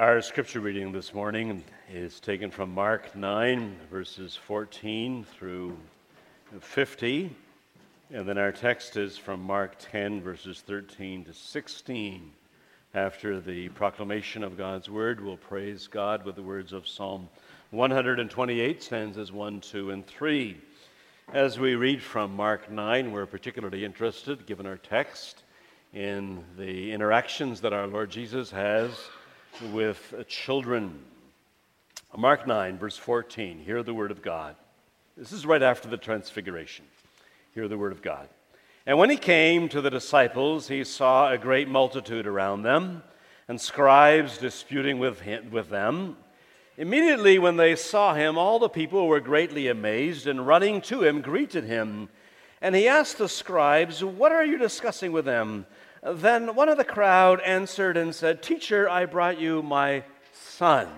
Our scripture reading this morning is taken from Mark 9, verses 14 through 50. And then our text is from Mark 10, verses 13 to 16. After the proclamation of God's word, we'll praise God with the words of Psalm 128, stanzas 1, 2, and 3. As we read from Mark 9, we're particularly interested, given our text, in the interactions that our Lord Jesus has with children. Mark 9, verse 14. Hear the word of God. This is right after the transfiguration. Hear the word of God. And when he came to the disciples, he saw a great multitude around them, and scribes disputing with, him, with them. Immediately, when they saw him, all the people were greatly amazed, and running to him, greeted him. And he asked the scribes, What are you discussing with them? Then one of the crowd answered and said, Teacher, I brought you my son,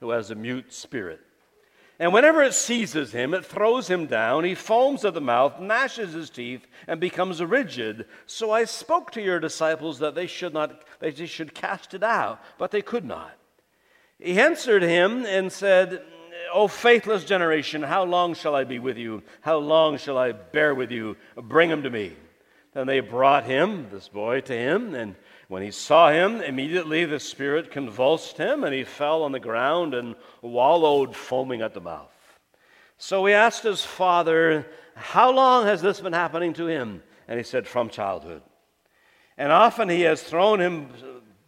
who has a mute spirit. And whenever it seizes him, it throws him down. He foams at the mouth, gnashes his teeth, and becomes rigid. So I spoke to your disciples that they should not they should cast it out, but they could not. He answered him and said, O faithless generation, how long shall I be with you? How long shall I bear with you? Bring him to me. Then they brought him, this boy, to him, and when he saw him, immediately the spirit convulsed him, and he fell on the ground and wallowed, foaming at the mouth. So he asked his father, How long has this been happening to him? And he said, From childhood. And often he has thrown him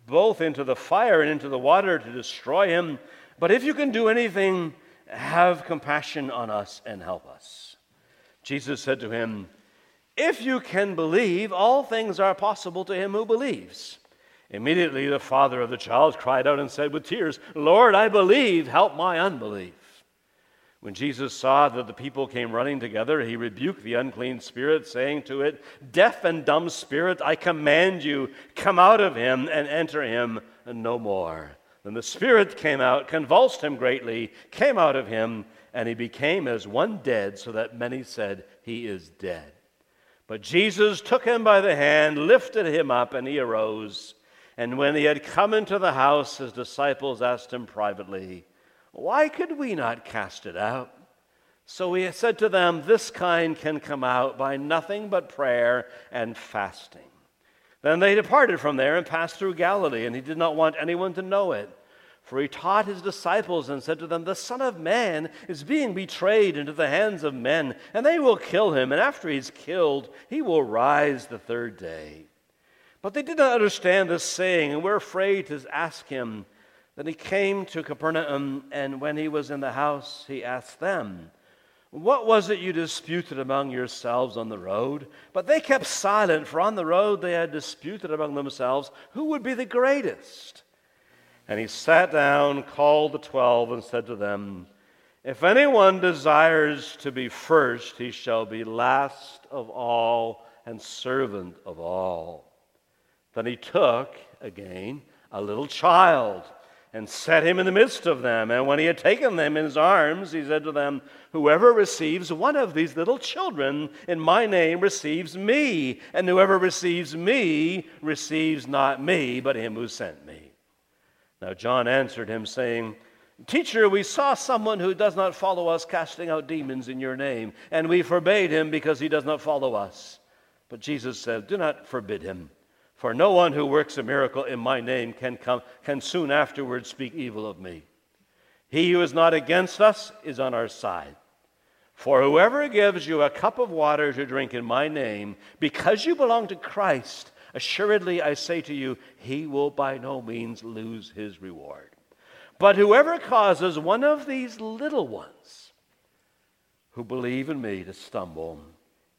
both into the fire and into the water to destroy him. But if you can do anything, have compassion on us and help us. Jesus said to him, if you can believe, all things are possible to him who believes. Immediately the father of the child cried out and said with tears, Lord, I believe, help my unbelief. When Jesus saw that the people came running together, he rebuked the unclean spirit, saying to it, Deaf and dumb spirit, I command you, come out of him and enter him no more. Then the spirit came out, convulsed him greatly, came out of him, and he became as one dead, so that many said, He is dead. But Jesus took him by the hand, lifted him up, and he arose. And when he had come into the house, his disciples asked him privately, Why could we not cast it out? So he said to them, This kind can come out by nothing but prayer and fasting. Then they departed from there and passed through Galilee, and he did not want anyone to know it. For he taught his disciples and said to them, The Son of Man is being betrayed into the hands of men, and they will kill him, and after he's killed, he will rise the third day. But they did not understand this saying, and were afraid to ask him. Then he came to Capernaum, and when he was in the house, he asked them, What was it you disputed among yourselves on the road? But they kept silent, for on the road they had disputed among themselves who would be the greatest. And he sat down, called the twelve, and said to them, If anyone desires to be first, he shall be last of all and servant of all. Then he took, again, a little child and set him in the midst of them. And when he had taken them in his arms, he said to them, Whoever receives one of these little children in my name receives me, and whoever receives me receives not me, but him who sent me. Now John answered him, saying, Teacher, we saw someone who does not follow us casting out demons in your name, and we forbade him because he does not follow us. But Jesus said, Do not forbid him, for no one who works a miracle in my name can, come, can soon afterwards speak evil of me. He who is not against us is on our side. For whoever gives you a cup of water to drink in my name, because you belong to Christ, Assuredly, I say to you, he will by no means lose his reward. But whoever causes one of these little ones who believe in me to stumble,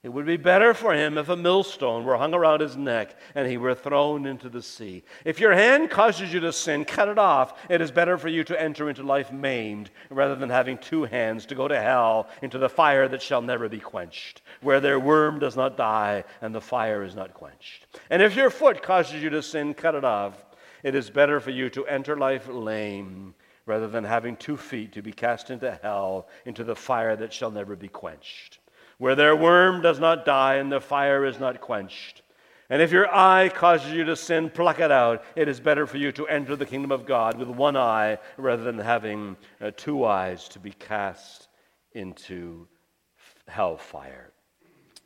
it would be better for him if a millstone were hung around his neck and he were thrown into the sea. If your hand causes you to sin, cut it off. It is better for you to enter into life maimed rather than having two hands to go to hell into the fire that shall never be quenched, where their worm does not die and the fire is not quenched. And if your foot causes you to sin, cut it off. It is better for you to enter life lame rather than having two feet to be cast into hell, into the fire that shall never be quenched where their worm does not die and their fire is not quenched. And if your eye causes you to sin, pluck it out. It is better for you to enter the kingdom of God with one eye rather than having uh, two eyes to be cast into hellfire,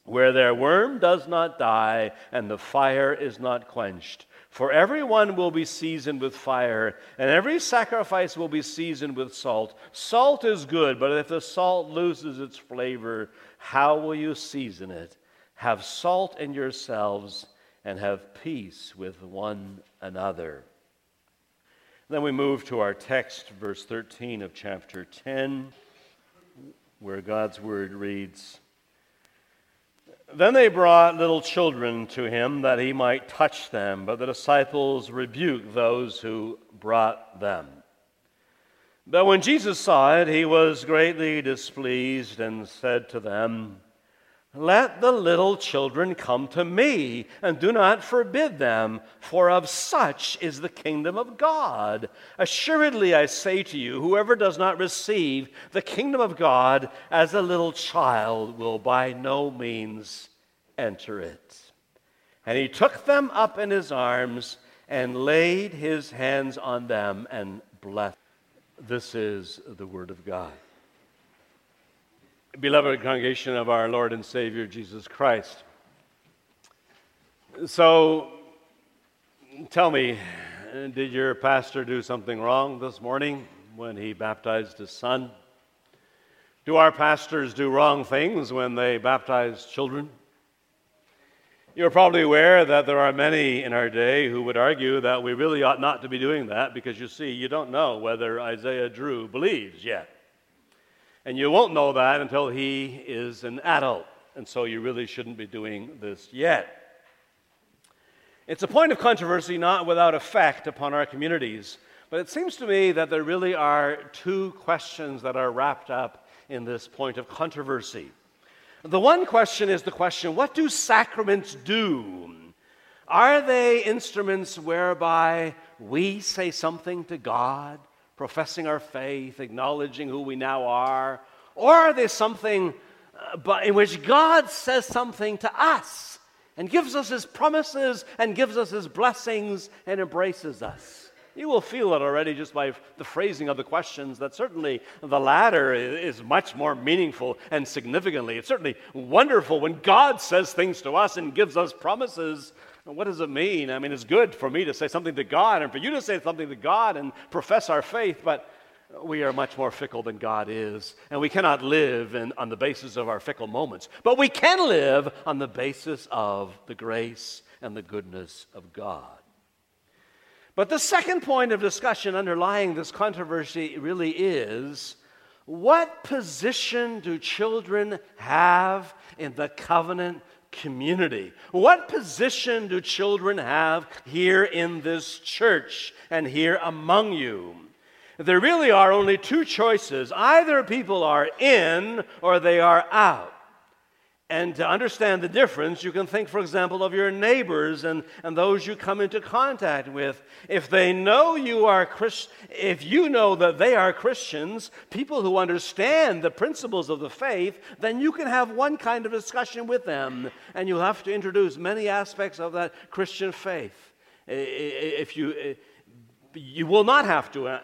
where their worm does not die and the fire is not quenched. For everyone will be seasoned with fire, and every sacrifice will be seasoned with salt. Salt is good, but if the salt loses its flavor, how will you season it? Have salt in yourselves and have peace with one another. Then we move to our text, verse 13 of chapter 10, where God's word reads Then they brought little children to him that he might touch them, but the disciples rebuked those who brought them. But when Jesus saw it, he was greatly displeased and said to them, let the little children come to me, and do not forbid them, for of such is the kingdom of God. Assuredly, I say to you, whoever does not receive the kingdom of God as a little child will by no means enter it. And he took them up in his arms and laid his hands on them and blessed. This is the word of God. Beloved congregation of our Lord and Savior Jesus Christ. So, tell me, did your pastor do something wrong this morning when he baptized his son? Do our pastors do wrong things when they baptize children? You're probably aware that there are many in our day who would argue that we really ought not to be doing that because you see, you don't know whether Isaiah Drew believes yet. And you won't know that until he is an adult. And so you really shouldn't be doing this yet. It's a point of controversy not without effect upon our communities. But it seems to me that there really are two questions that are wrapped up in this point of controversy. The one question is the question what do sacraments do? Are they instruments whereby we say something to God professing our faith, acknowledging who we now are? Or are they something uh, in which God says something to us and gives us his promises and gives us his blessings and embraces us? You will feel it already just by the phrasing of the questions that certainly the latter is much more meaningful and significantly. It's certainly wonderful when God says things to us and gives us promises what does it mean? I mean, it's good for me to say something to God and for you to say something to God and profess our faith, but we are much more fickle than God is, and we cannot live in, on the basis of our fickle moments. But we can live on the basis of the grace and the goodness of God. But the second point of discussion underlying this controversy really is what position do children have in the covenant community. What position do children have here in this church and here among you? There really are only two choices either people are in or they are out. And to understand the difference, you can think, for example, of your neighbors and, and those you come into contact with. If they know you are Christ, if you know that they are Christians, people who understand the principles of the faith, then you can have one kind of discussion with them, and you'll have to introduce many aspects of that Christian faith. If you, you will not have to uh,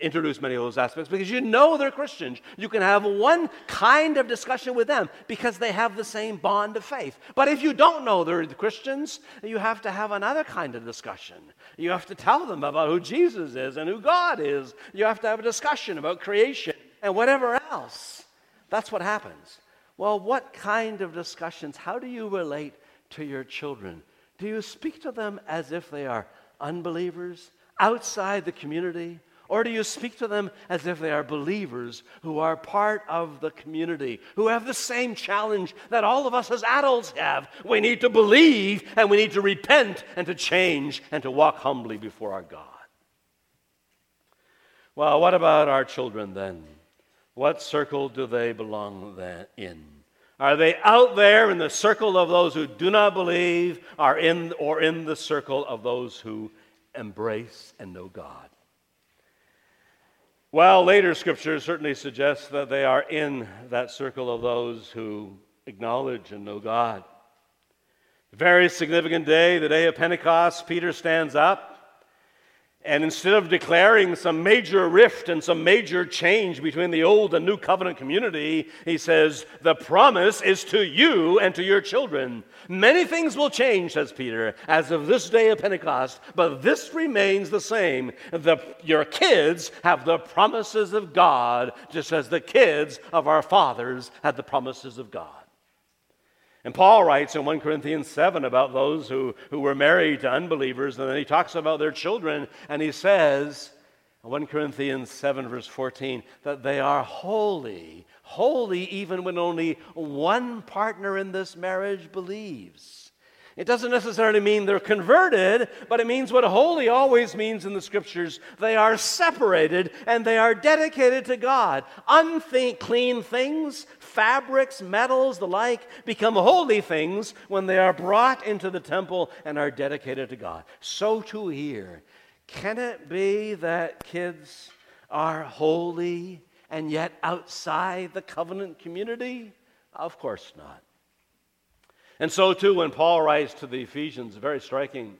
introduce many of those aspects because you know they're Christians. You can have one kind of discussion with them because they have the same bond of faith. But if you don't know they're Christians, you have to have another kind of discussion. You have to tell them about who Jesus is and who God is. You have to have a discussion about creation and whatever else. That's what happens. Well, what kind of discussions? How do you relate to your children? Do you speak to them as if they are unbelievers outside the community? Or do you speak to them as if they are believers who are part of the community, who have the same challenge that all of us as adults have? We need to believe and we need to repent and to change and to walk humbly before our God. Well, what about our children then? What circle do they belong in? Are they out there in the circle of those who do not believe, are in, or in the circle of those who embrace and know God? While later scriptures certainly suggest that they are in that circle of those who acknowledge and know God. Very significant day, the day of Pentecost. Peter stands up. And instead of declaring some major rift and some major change between the old and new covenant community, he says, The promise is to you and to your children. Many things will change, says Peter, as of this day of Pentecost, but this remains the same. The, your kids have the promises of God, just as the kids of our fathers had the promises of God. And Paul writes in 1 Corinthians 7 about those who, who were married to unbelievers, and then he talks about their children, and he says, 1 Corinthians 7, verse 14, that they are holy, holy even when only one partner in this marriage believes. It doesn't necessarily mean they're converted, but it means what holy always means in the scriptures. They are separated and they are dedicated to God. Unclean things, fabrics, metals, the like, become holy things when they are brought into the temple and are dedicated to God. So too here. Can it be that kids are holy and yet outside the covenant community? Of course not. And so, too, when Paul writes to the Ephesians, very striking.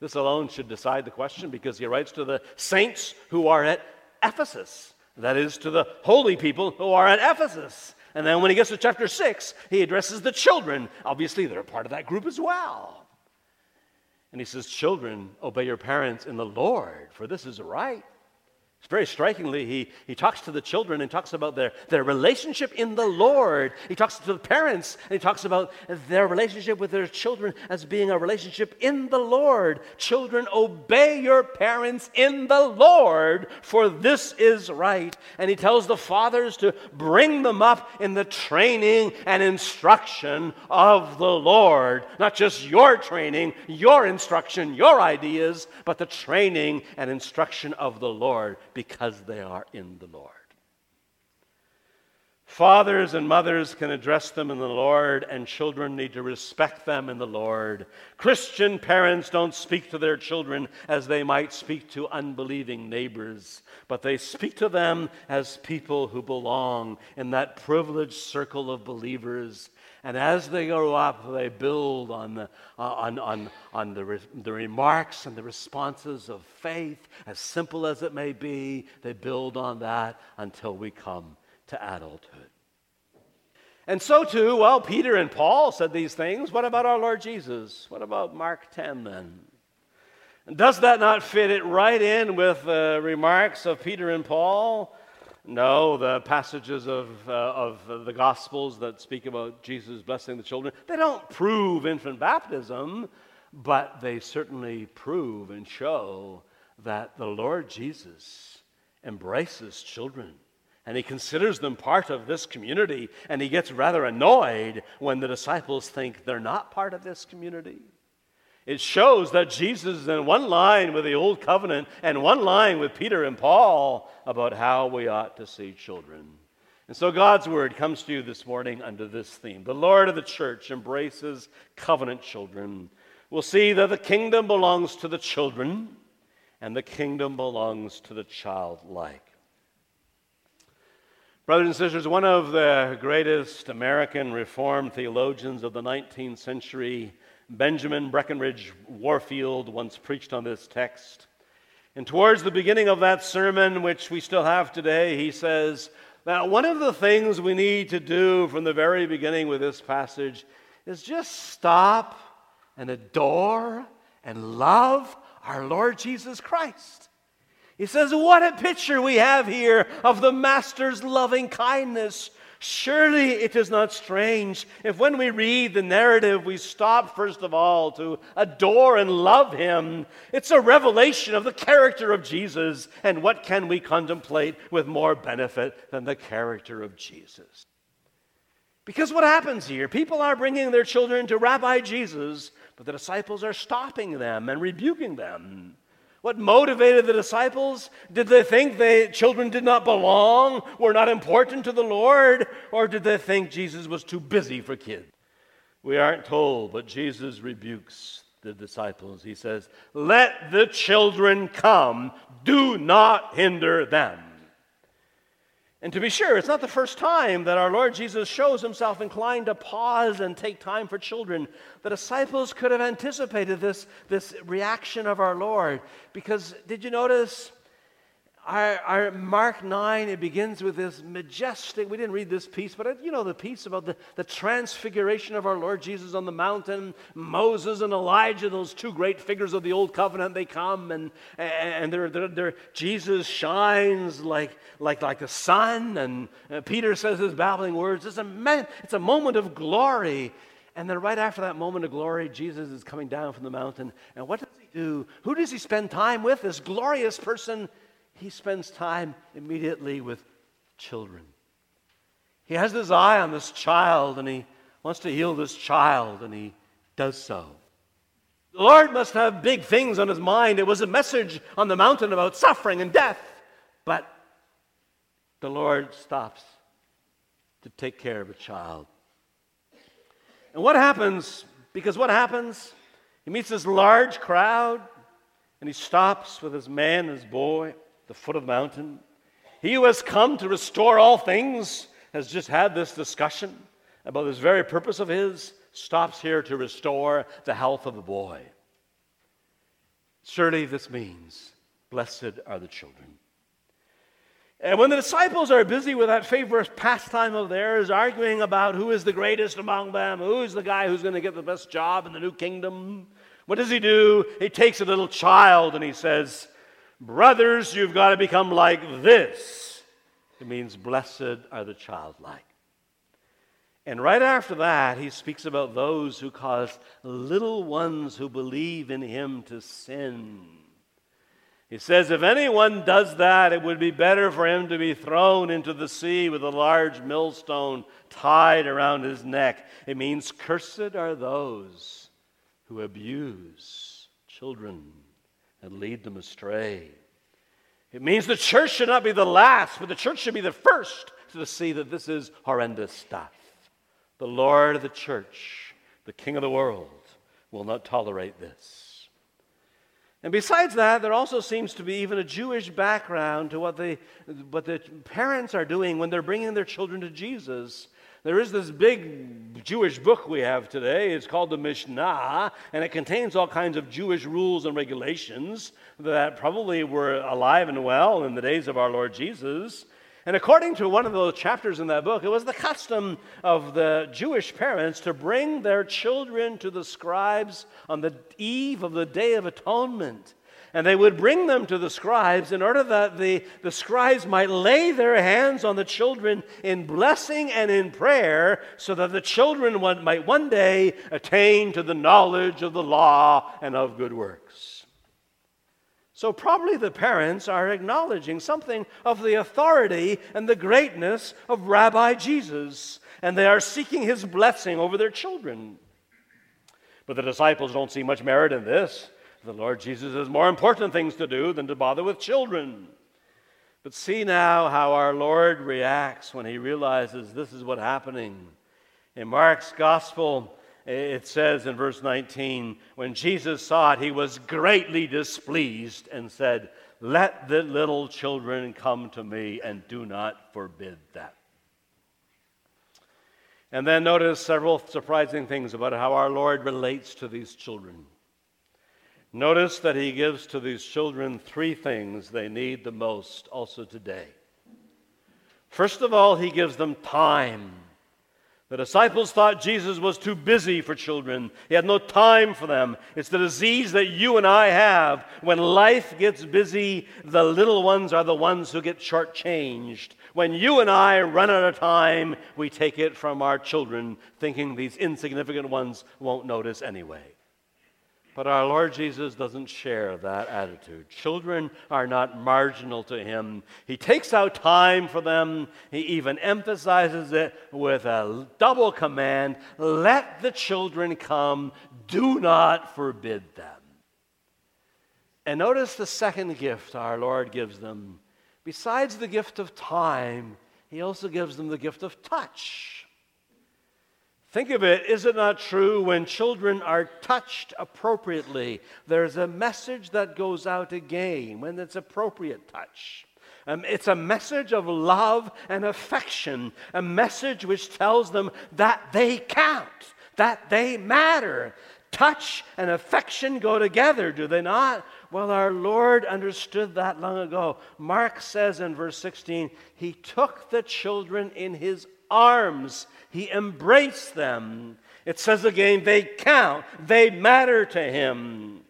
This alone should decide the question because he writes to the saints who are at Ephesus. That is, to the holy people who are at Ephesus. And then when he gets to chapter 6, he addresses the children. Obviously, they're a part of that group as well. And he says, Children, obey your parents in the Lord, for this is right. Very strikingly, he, he talks to the children and talks about their, their relationship in the Lord. He talks to the parents and he talks about their relationship with their children as being a relationship in the Lord. Children, obey your parents in the Lord, for this is right. And he tells the fathers to bring them up in the training and instruction of the Lord. Not just your training, your instruction, your ideas, but the training and instruction of the Lord because they are in the Lord. Fathers and mothers can address them in the Lord, and children need to respect them in the Lord. Christian parents don't speak to their children as they might speak to unbelieving neighbors, but they speak to them as people who belong in that privileged circle of believers and as they grow up, they build on the, uh, on, on, on the, re- the remarks and the responses of faith, as simple as it may be. They build on that until we come to adulthood. And so, too, well, Peter and Paul said these things. What about our Lord Jesus? What about Mark 10 then? And does that not fit it right in with the remarks of Peter and Paul? No, the passages of, uh, of the Gospels that speak about Jesus blessing the children, they don't prove infant baptism, but they certainly prove and show that the Lord Jesus embraces children and he considers them part of this community, and he gets rather annoyed when the disciples think they're not part of this community. It shows that Jesus is in one line with the Old Covenant and one line with Peter and Paul about how we ought to see children. And so God's word comes to you this morning under this theme. The Lord of the church embraces covenant children. We'll see that the kingdom belongs to the children and the kingdom belongs to the childlike. Brothers and sisters, one of the greatest American Reformed theologians of the 19th century Benjamin Breckinridge Warfield once preached on this text. And towards the beginning of that sermon, which we still have today, he says that one of the things we need to do from the very beginning with this passage is just stop and adore and love our Lord Jesus Christ. He says, What a picture we have here of the Master's loving kindness Surely it is not strange if when we read the narrative, we stop first of all to adore and love him. It's a revelation of the character of Jesus, and what can we contemplate with more benefit than the character of Jesus? Because what happens here? People are bringing their children to Rabbi Jesus, but the disciples are stopping them and rebuking them. What motivated the disciples? Did they think the children did not belong, were not important to the Lord, or did they think Jesus was too busy for kids? We aren't told, but Jesus rebukes the disciples. He says, Let the children come, do not hinder them. And to be sure, it's not the first time that our Lord Jesus shows himself inclined to pause and take time for children. The disciples could have anticipated this, this reaction of our Lord. Because did you notice our, our, Mark 9, it begins with this majestic, we didn't read this piece, but it, you know the piece about the, the transfiguration of our Lord Jesus on the mountain. Moses and Elijah, those two great figures of the old covenant, they come and, and they're, they're, they're, Jesus shines like, like, like the sun. And uh, Peter says his babbling words. It's a, man, it's a moment of glory. And then right after that moment of glory, Jesus is coming down from the mountain. And what does he do? Who does he spend time with? This glorious person he spends time immediately with children. He has his eye on this child and he wants to heal this child, and he does so. The Lord must have big things on his mind. It was a message on the mountain about suffering and death, but the Lord stops to take care of a child. And what happens? Because what happens? He meets this large crowd and he stops with his man and his boy the foot of the mountain. He who has come to restore all things has just had this discussion about this very purpose of his, stops here to restore the health of the boy. Surely this means, blessed are the children. And when the disciples are busy with that favorite pastime of theirs, arguing about who is the greatest among them, who is the guy who's going to get the best job in the new kingdom, what does he do? He takes a little child and he says, Brothers, you've got to become like this. It means, blessed are the childlike. And right after that, he speaks about those who cause little ones who believe in him to sin. He says, If anyone does that, it would be better for him to be thrown into the sea with a large millstone tied around his neck. It means, Cursed are those who abuse children and lead them astray. It means the church should not be the last, but the church should be the first to see that this is horrendous stuff. The Lord of the church, the King of the world, will not tolerate this. And besides that, there also seems to be even a Jewish background to what the, what the parents are doing when they're bringing their children to Jesus. There is this big Jewish book we have today. It's called the Mishnah, and it contains all kinds of Jewish rules and regulations that probably were alive and well in the days of our Lord Jesus. And according to one of those chapters in that book, it was the custom of the Jewish parents to bring their children to the scribes on the eve of the Day of Atonement and they would bring them to the scribes in order that the, the scribes might lay their hands on the children in blessing and in prayer so that the children might one day attain to the knowledge of the law and of good works. So, probably the parents are acknowledging something of the authority and the greatness of Rabbi Jesus, and they are seeking his blessing over their children. But the disciples don't see much merit in this. The Lord Jesus has more important things to do than to bother with children. But see now how our Lord reacts when he realizes this is what's happening. In Mark's gospel, it says in verse 19, when Jesus saw it, he was greatly displeased and said, Let the little children come to me and do not forbid them. And then notice several surprising things about how our Lord relates to these children. Notice that he gives to these children three things they need the most also today. First of all, he gives them time. The disciples thought Jesus was too busy for children. He had no time for them. It's the disease that you and I have. When life gets busy, the little ones are the ones who get shortchanged. When you and I run out of time, we take it from our children, thinking these insignificant ones won't notice anyway. But our Lord Jesus doesn't share that attitude. Children are not marginal to him. He takes out time for them. He even emphasizes it with a double command let the children come, do not forbid them. And notice the second gift our Lord gives them. Besides the gift of time, he also gives them the gift of touch. Think of it, is it not true when children are touched appropriately, there's a message that goes out again when it's appropriate touch. Um, it's a message of love and affection, a message which tells them that they count, that they matter. Touch and affection go together, do they not? Well, our Lord understood that long ago. Mark says in verse 16, He took the children in His arms, He embraced them. It says again, they count, they matter to Him.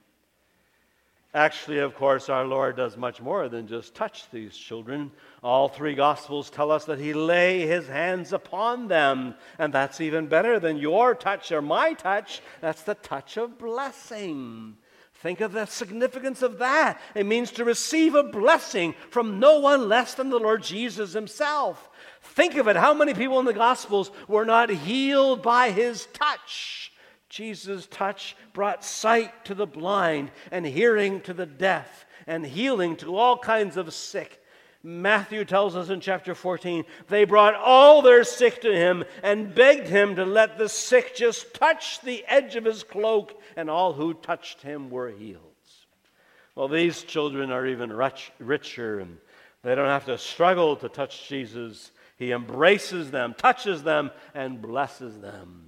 Actually, of course, our Lord does much more than just touch these children. All three Gospels tell us that He lay His hands upon them. And that's even better than your touch or my touch. That's the touch of blessing. Think of the significance of that. It means to receive a blessing from no one less than the Lord Jesus Himself. Think of it how many people in the Gospels were not healed by His touch? Jesus' touch brought sight to the blind and hearing to the deaf and healing to all kinds of sick. Matthew tells us in chapter 14, they brought all their sick to him and begged him to let the sick just touch the edge of his cloak, and all who touched him were healed. Well, these children are even rich, richer, and they don't have to struggle to touch Jesus. He embraces them, touches them, and blesses them.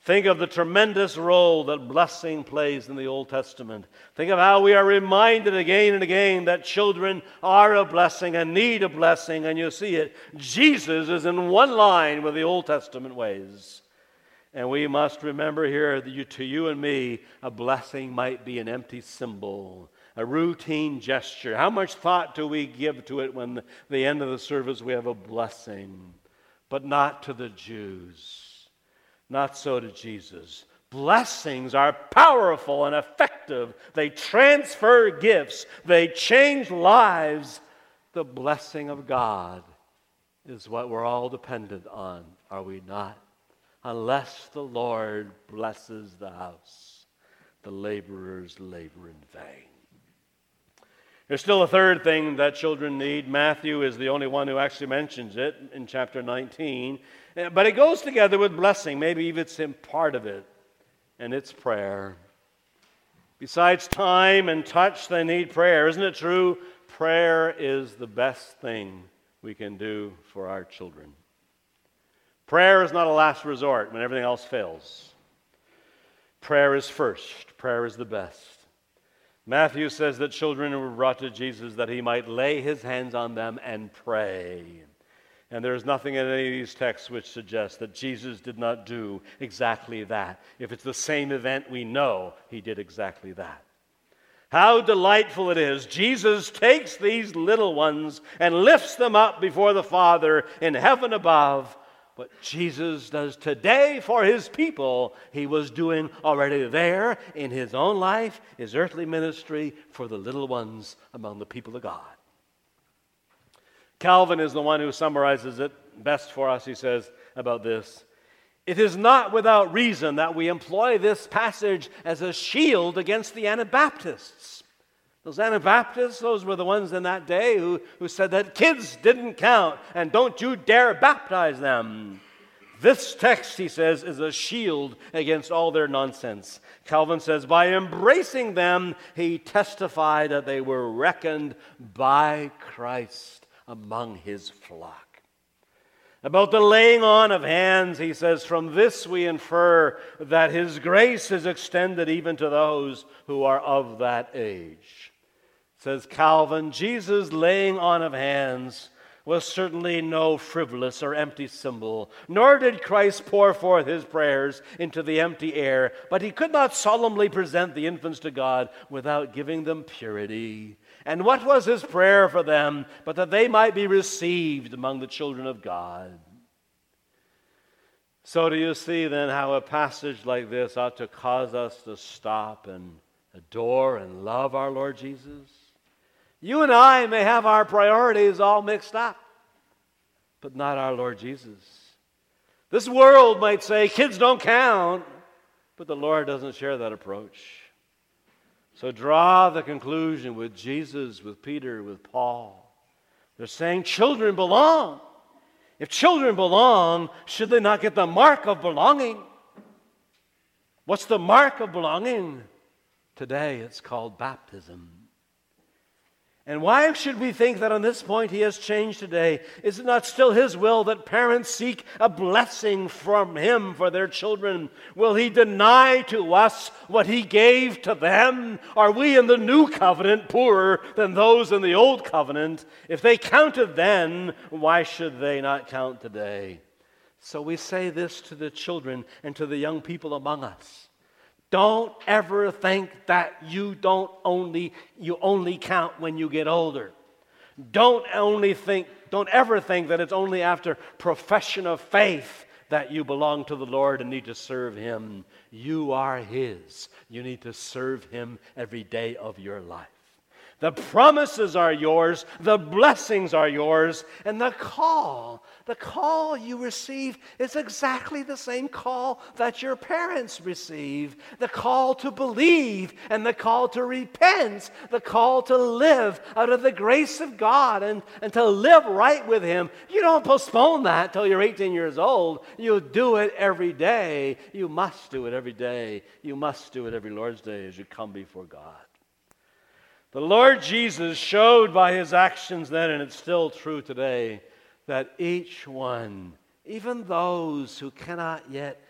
Think of the tremendous role that blessing plays in the Old Testament. Think of how we are reminded again and again that children are a blessing and need a blessing, and you see it. Jesus is in one line with the Old Testament ways. And we must remember here that you, to you and me, a blessing might be an empty symbol, a routine gesture. How much thought do we give to it when the end of the service we have a blessing? But not to the Jews. Not so to Jesus. Blessings are powerful and effective. They transfer gifts, they change lives. The blessing of God is what we're all dependent on, are we not? Unless the Lord blesses the house, the laborers labor in vain. There's still a third thing that children need. Matthew is the only one who actually mentions it in chapter 19. Eh, but it goes together with blessing. Maybe even it's in part of it, and it's prayer. Besides time and touch, they need prayer. Isn't it true? Prayer is the best thing we can do for our children. Prayer is not a last resort when everything else fails. Prayer is first, prayer is the best. Matthew says that children were brought to Jesus that he might lay his hands on them and pray. And there's nothing in any of these texts which suggests that Jesus did not do exactly that. If it's the same event, we know he did exactly that. How delightful it is. Jesus takes these little ones and lifts them up before the Father in heaven above. What Jesus does today for his people, he was doing already there in his own life, his earthly ministry for the little ones among the people of God. Calvin is the one who summarizes it best for us. He says about this It is not without reason that we employ this passage as a shield against the Anabaptists. Those Anabaptists, those were the ones in that day who, who said that kids didn't count and don't you dare baptize them. This text, he says, is a shield against all their nonsense. Calvin says, by embracing them, he testified that they were reckoned by Christ among his flock. About the laying on of hands, he says, From this we infer that his grace is extended even to those who are of that age. Says Calvin, Jesus' laying on of hands was certainly no frivolous or empty symbol, nor did Christ pour forth his prayers into the empty air, but he could not solemnly present the infants to God without giving them purity. And what was his prayer for them but that they might be received among the children of God? So, do you see then how a passage like this ought to cause us to stop and adore and love our Lord Jesus? You and I may have our priorities all mixed up, but not our Lord Jesus. This world might say kids don't count, but the Lord doesn't share that approach. So draw the conclusion with Jesus, with Peter, with Paul. They're saying children belong. If children belong, should they not get the mark of belonging? What's the mark of belonging? Today it's called baptism. And why should we think that on this point he has changed today? Is it not still his will that parents seek a blessing from him for their children? Will he deny to us what he gave to them? Are we in the new covenant poorer than those in the old covenant? If they counted then, why should they not count today? So we say this to the children and to the young people among us. Don't ever think that you don't only you only count when you get older. Don't only think don't ever think that it's only after profession of faith that you belong to the Lord and need to serve him. You are his. You need to serve him every day of your life. The promises are yours, the blessings are yours, and the call, the call you receive is exactly the same call that your parents receive the call to believe, and the call to repent, the call to live out of the grace of God and, and to live right with Him. You don't postpone that till you're 18 years old. You do it every day. You must do it every day. You must do it every Lord's Day as you come before God. The Lord Jesus showed by his actions then, and it's still true today, that each one, even those who cannot yet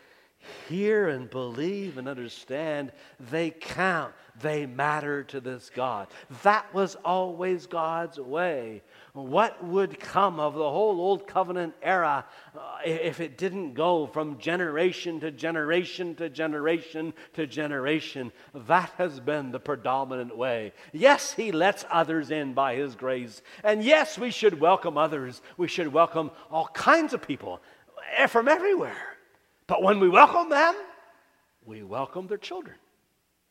hear and believe and understand, they count. They matter to this God. That was always God's way. What would come of the whole Old Covenant era uh, if it didn't go from generation to generation to generation to generation? That has been the predominant way. Yes, He lets others in by His grace. And yes, we should welcome others. We should welcome all kinds of people eh, from everywhere. But when we welcome them, we welcome their children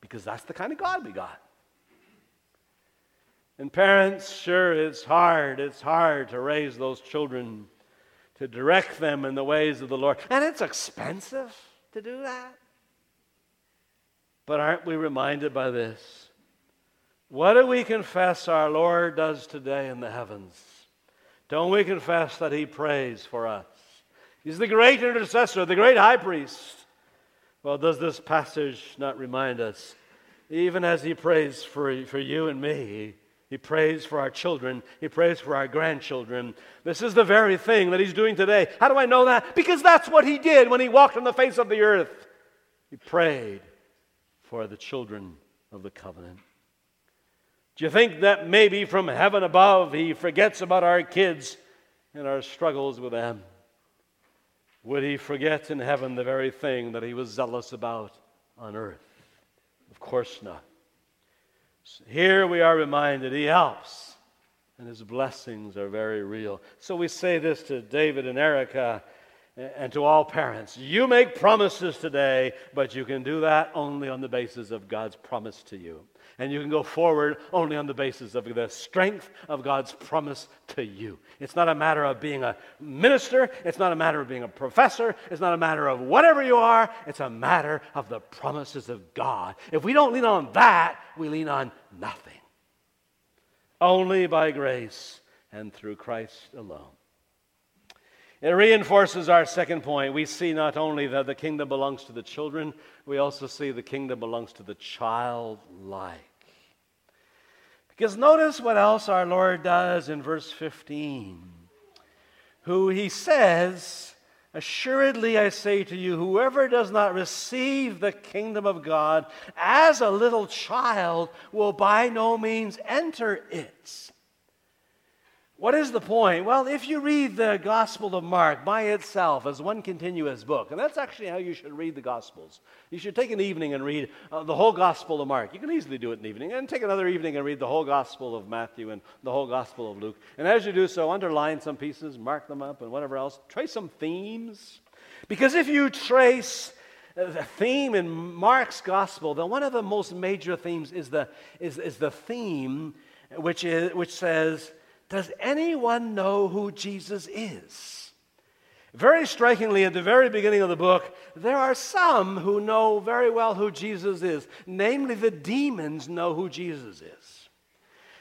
because that's the kind of God we got. And parents, sure, it's hard. It's hard to raise those children, to direct them in the ways of the Lord. And it's expensive to do that. But aren't we reminded by this? What do we confess our Lord does today in the heavens? Don't we confess that He prays for us? He's the great intercessor, the great high priest. Well, does this passage not remind us, even as He prays for, for you and me, he prays for our children. He prays for our grandchildren. This is the very thing that He's doing today. How do I know that? Because that's what He did when He walked on the face of the earth. He prayed for the children of the covenant. Do you think that maybe from heaven above He forgets about our kids and our struggles with them? Would He forget in heaven the very thing that He was zealous about on earth? Of course not. Here we are reminded He helps, and His blessings are very real. So we say this to David and Erica and to all parents. You make promises today, but you can do that only on the basis of God's promise to you. And you can go forward only on the basis of the strength of God's promise to you. It's not a matter of being a minister, it's not a matter of being a professor, it's not a matter of whatever you are, it's a matter of the promises of God. If we don't lean on that, we lean on nothing. Only by grace and through Christ alone. It reinforces our second point. We see not only that the kingdom belongs to the children, we also see the kingdom belongs to the childlike. Because notice what else our Lord does in verse 15. Who he says, Assuredly I say to you, whoever does not receive the kingdom of God as a little child will by no means enter it. What is the point? Well, if you read the Gospel of Mark by itself as one continuous book, and that's actually how you should read the Gospels. You should take an evening and read uh, the whole Gospel of Mark. You can easily do it in the evening, and take another evening and read the whole Gospel of Matthew and the whole Gospel of Luke. And as you do so, underline some pieces, mark them up, and whatever else. Trace some themes. Because if you trace the theme in Mark's Gospel, then one of the most major themes is the, is, is the theme which, is, which says, does anyone know who Jesus is? Very strikingly, at the very beginning of the book, there are some who know very well who Jesus is. Namely, the demons know who Jesus is.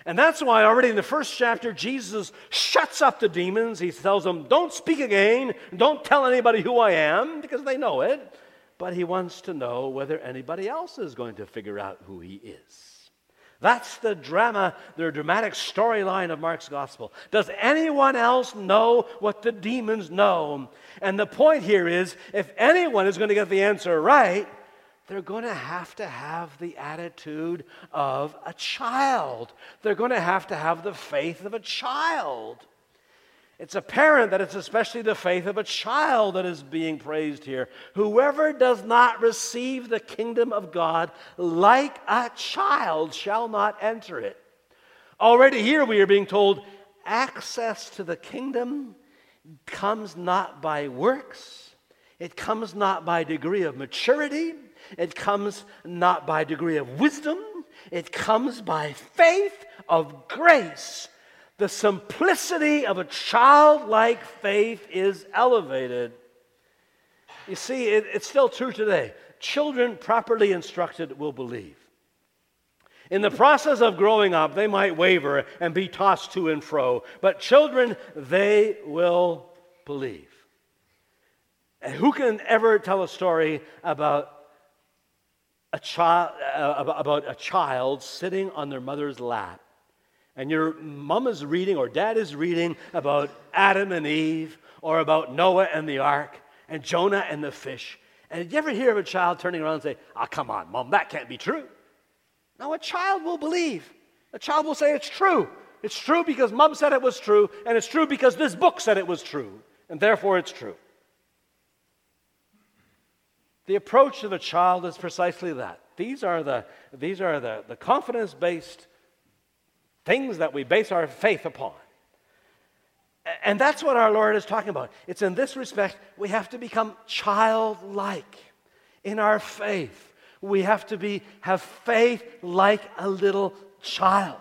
And that's why, already in the first chapter, Jesus shuts up the demons. He tells them, Don't speak again. Don't tell anybody who I am, because they know it. But he wants to know whether anybody else is going to figure out who he is. That's the drama, the dramatic storyline of Mark's gospel. Does anyone else know what the demons know? And the point here is if anyone is going to get the answer right, they're going to have to have the attitude of a child. They're going to have to have the faith of a child. It's apparent that it's especially the faith of a child that is being praised here. Whoever does not receive the kingdom of God like a child shall not enter it. Already here we are being told access to the kingdom comes not by works, it comes not by degree of maturity, it comes not by degree of wisdom, it comes by faith of grace the simplicity of a childlike faith is elevated. You see, it, it's still true today. Children properly instructed will believe. In the process of growing up, they might waver and be tossed to and fro, but children, they will believe. And who can ever tell a story about a child, uh, about a child sitting on their mother's lap and your mom is reading or dad is reading about Adam and Eve or about Noah and the ark and Jonah and the fish. And did you ever hear of a child turning around and say, Ah, oh, come on, mom, that can't be true? No, a child will believe. A child will say it's true. It's true because mom said it was true, and it's true because this book said it was true, and therefore it's true. The approach of a child is precisely that. These are the, these are the, the confidence based things that we base our faith upon. And that's what our Lord is talking about. It's in this respect we have to become childlike in our faith. We have to be have faith like a little child.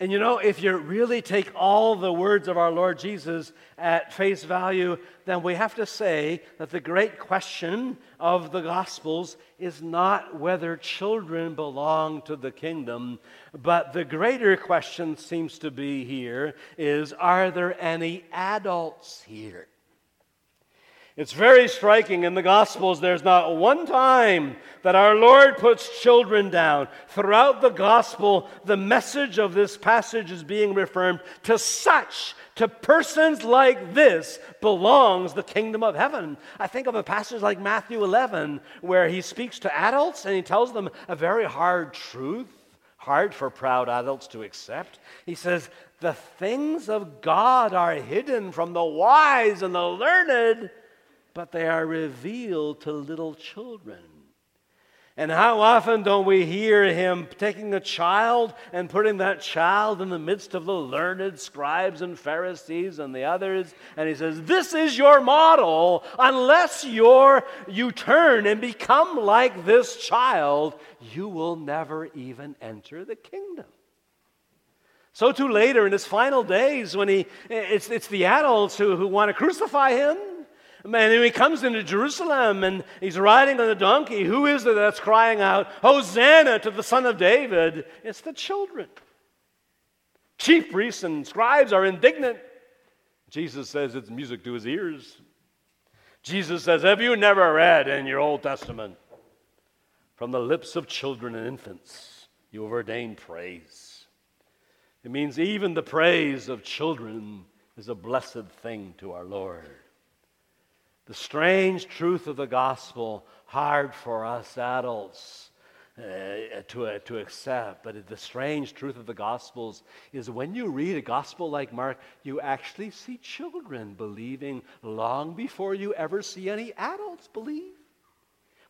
And you know, if you really take all the words of our Lord Jesus at face value, then we have to say that the great question of the Gospels is not whether children belong to the kingdom, but the greater question seems to be here is are there any adults here? It's very striking in the Gospels. There's not one time that our Lord puts children down. Throughout the Gospel, the message of this passage is being reaffirmed to such, to persons like this, belongs the kingdom of heaven. I think of a passage like Matthew 11, where he speaks to adults and he tells them a very hard truth, hard for proud adults to accept. He says, The things of God are hidden from the wise and the learned but they are revealed to little children. And how often don't we hear him taking a child and putting that child in the midst of the learned scribes and Pharisees and the others? And he says, This is your model. Unless you're, you turn and become like this child, you will never even enter the kingdom. So, too, later in his final days, when he, it's, it's the adults who, who want to crucify him. Man, when he comes into Jerusalem and he's riding on a donkey, who is it that's crying out, Hosanna to the Son of David? It's the children. Chief priests and scribes are indignant. Jesus says it's music to his ears. Jesus says, Have you never read in your Old Testament? From the lips of children and infants, you have ordained praise. It means even the praise of children is a blessed thing to our Lord. The strange truth of the gospel, hard for us adults uh, to, uh, to accept, but the strange truth of the gospels is when you read a gospel like Mark, you actually see children believing long before you ever see any adults believe.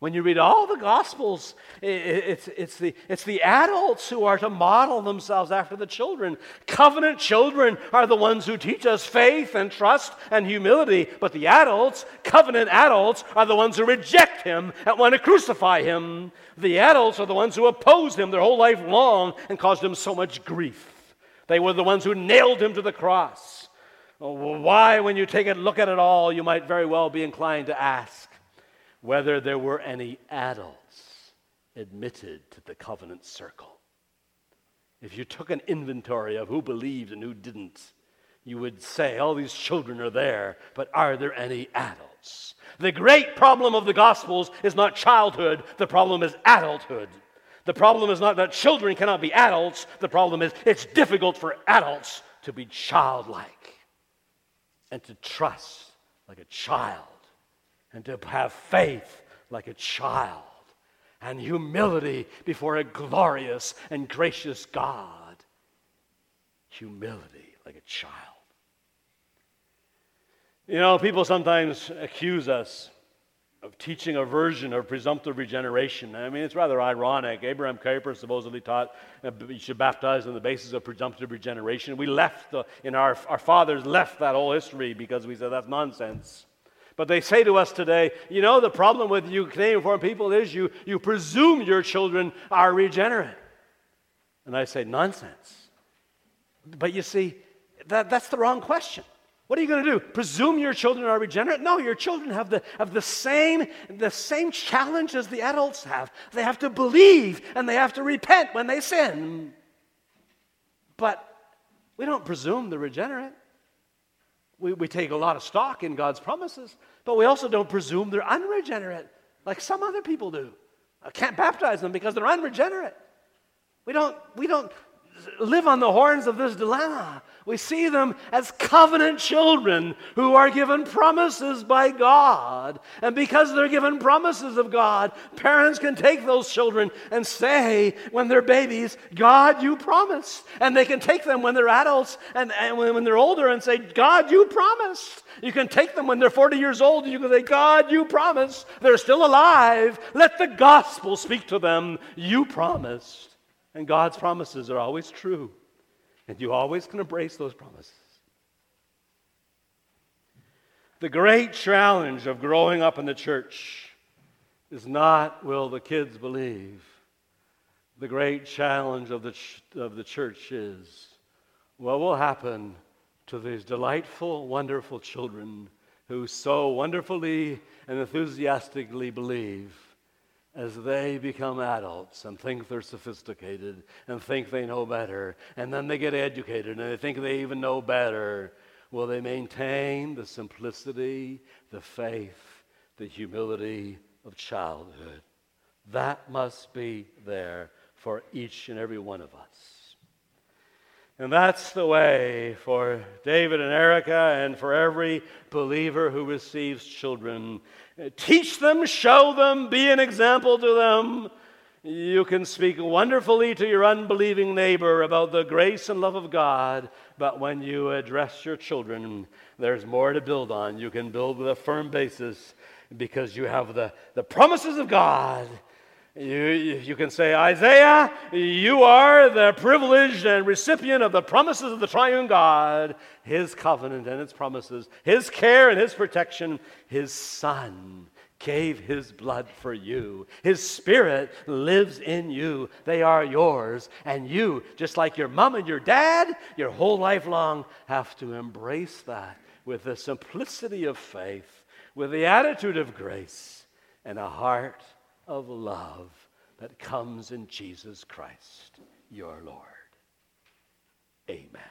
When you read all the Gospels, it's, it's, the, it's the adults who are to model themselves after the children. Covenant children are the ones who teach us faith and trust and humility, but the adults, covenant adults, are the ones who reject him and want to crucify him. The adults are the ones who opposed him their whole life long and caused him so much grief. They were the ones who nailed him to the cross. Oh, why, when you take a look at it all, you might very well be inclined to ask whether there were any adults admitted to the covenant circle. If you took an inventory of who believed and who didn't, you would say, all these children are there, but are there any adults? The great problem of the Gospels is not childhood, the problem is adulthood. The problem is not that children cannot be adults, the problem is it's difficult for adults to be childlike and to trust like a child and to have faith like a child and humility before a glorious and gracious God. Humility like a child. You know, people sometimes accuse us of teaching a version of presumptive regeneration. I mean, it's rather ironic. Abraham Kuyper supposedly taught you should baptize on the basis of presumptive regeneration. We left, the, in our, our fathers left that whole history because we said that's nonsense. But they say to us today, you know, the problem with you Canadian foreign people is you, you presume your children are regenerate. And I say, nonsense. But you see, that, that's the wrong question. What are you going to do? Presume your children are regenerate? No, your children have the, have the, same, the same challenge as the adults have. They have to believe and they have to repent when they sin. But we don't presume they're regenerate. We, we take a lot of stock in God's promises, but we also don't presume they're unregenerate like some other people do. I can't baptize them because they're unregenerate. We don't, we don't live on the horns of this dilemma. We see them as covenant children who are given promises by God. And because they're given promises of God, parents can take those children and say, when they're babies, God, you promised. And they can take them when they're adults and, and when they're older and say, God, you promised. You can take them when they're 40 years old and you can say, God, you promised. They're still alive. Let the gospel speak to them. You promised. And God's promises are always true. And you always can embrace those promises. The great challenge of growing up in the church is not will the kids believe? The great challenge of the, ch- of the church is what will happen to these delightful, wonderful children who so wonderfully and enthusiastically believe as they become adults and think they're sophisticated and think they know better, and then they get educated and they think they even know better, will they maintain the simplicity, the faith, the humility of childhood? That must be there for each and every one of us. And that's the way for David and Erica and for every believer who receives children Teach them, show them, be an example to them. You can speak wonderfully to your unbelieving neighbor about the grace and love of God, but when you address your children, there's more to build on. You can build with a firm basis because you have the, the promises of God you, you can say, Isaiah, you are the privileged and recipient of the promises of the triune God, His covenant and His promises, His care and His protection. His Son gave His blood for you. His Spirit lives in you. They are yours. And you, just like your mom and your dad, your whole life long, have to embrace that with the simplicity of faith, with the attitude of grace, and a heart of love that comes in Jesus Christ, your Lord. Amen.